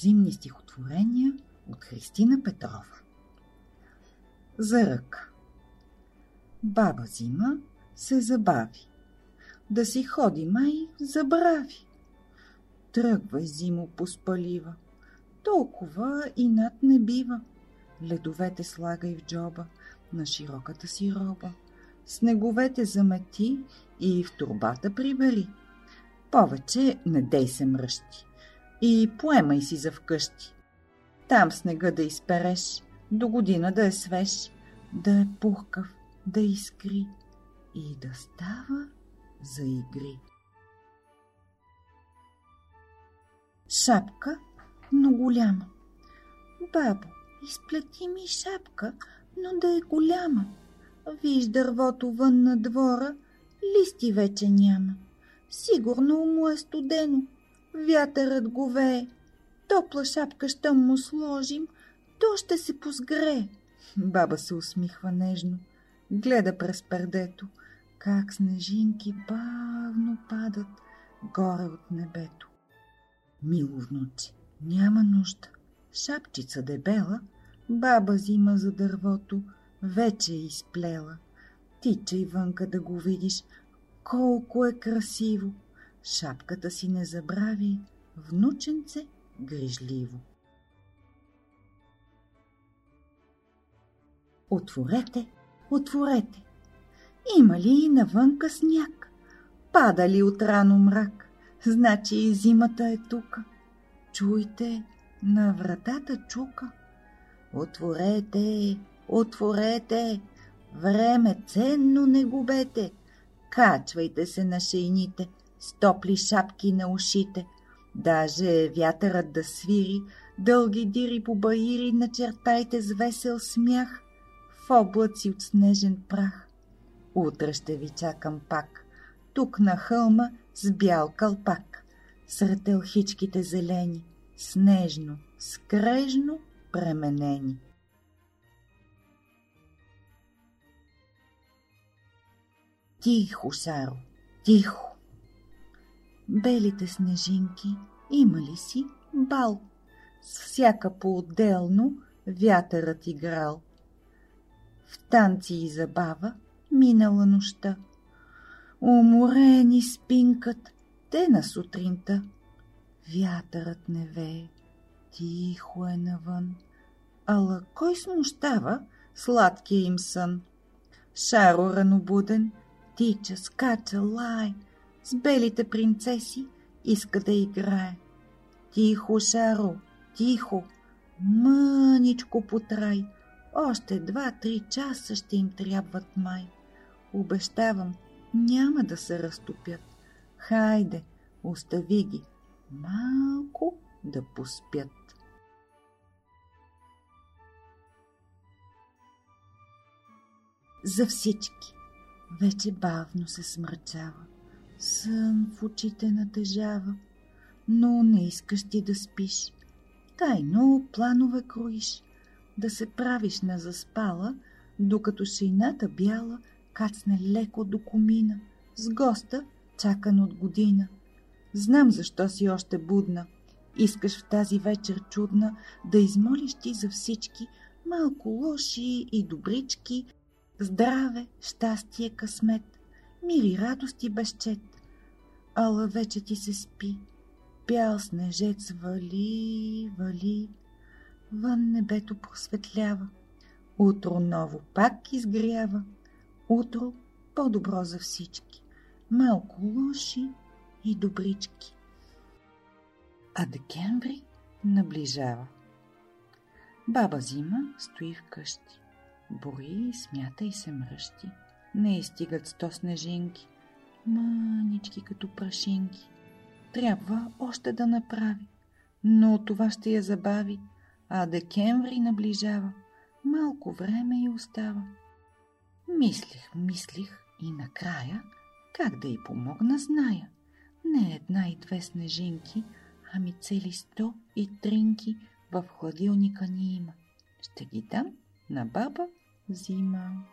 Зимни стихотворения от Христина Петрова За ръка Баба зима се забави. Да си ходи май забрави. Тръгвай зимо поспалива. Толкова и над не бива. Ледовете слагай в джоба на широката си роба. Снеговете замети и в турбата прибери. Повече не дей се мръщи и поемай си за вкъщи. Там снега да изпереш, до година да е свеж, да е пухкав, да искри и да става за игри. Шапка, но голяма. Бабо, изплети ми шапка, но да е голяма. Виж дървото вън на двора, листи вече няма. Сигурно му е студено, вятърът го вее. Топла шапка ще му сложим, то ще се позгрее. Баба се усмихва нежно, гледа през пердето, как снежинки бавно падат горе от небето. Мило внуче, няма нужда. Шапчица дебела, баба взима за дървото, вече е изплела. Тичай вънка да го видиш, колко е красиво. Шапката си не забрави, внученце грижливо. Отворете, отворете. Има ли навънка сняг? Пада ли от рано мрак? Значи и зимата е тука. Чуйте, на вратата чука. Отворете, отворете, време ценно не губете. Качвайте се на шейните, стопли шапки на ушите. Даже вятърът да свири, дълги дири по баири начертайте с весел смях в облаци от снежен прах. Утре ще ви чакам пак, тук на хълма с бял кълпак, сред елхичките зелени, снежно, скрежно пременени. Тихо, Саро, тихо! Белите снежинки има ли си бал? С всяка по-отделно вятърът играл. В танци и забава минала нощта. Уморени спинкат те на сутринта. Вятърът не вее, тихо е навън. Ала кой смущава сладкия им сън? Шаро ранобуден, тича, скача, лай, с белите принцеси иска да играе. Тихо, Шаро, тихо, мъничко потрай, още два-три часа ще им трябват май. Обещавам, няма да се разтопят. Хайде, остави ги, малко да поспят. За всички вече бавно се смрачава, сън в очите натежава, но не искаш ти да спиш. Тайно планове кроиш, да се правиш на заспала, докато шейната бяла кацне леко до комина, с госта, чакан от година. Знам защо си още будна. Искаш в тази вечер чудна да измолиш ти за всички малко лоши и добрички, здраве, щастие, късмет, мир и радост и безчет. Ала вече ти се спи, бял снежец вали, вали, вън небето просветлява, утро ново пак изгрява, утро по-добро за всички, малко лоши и добрички. А декември наближава. Баба Зима стои вкъщи. Бори, смята и се мръщи. Не изстигат сто снежинки, мънички като прашинки. Трябва още да направи, но това ще я забави, а декември наближава. Малко време и остава. Мислих, мислих и накрая как да й помогна, зная. Не една и две снежинки, ами цели сто и тринки в хладилника ни има. Ще ги дам на баба зима.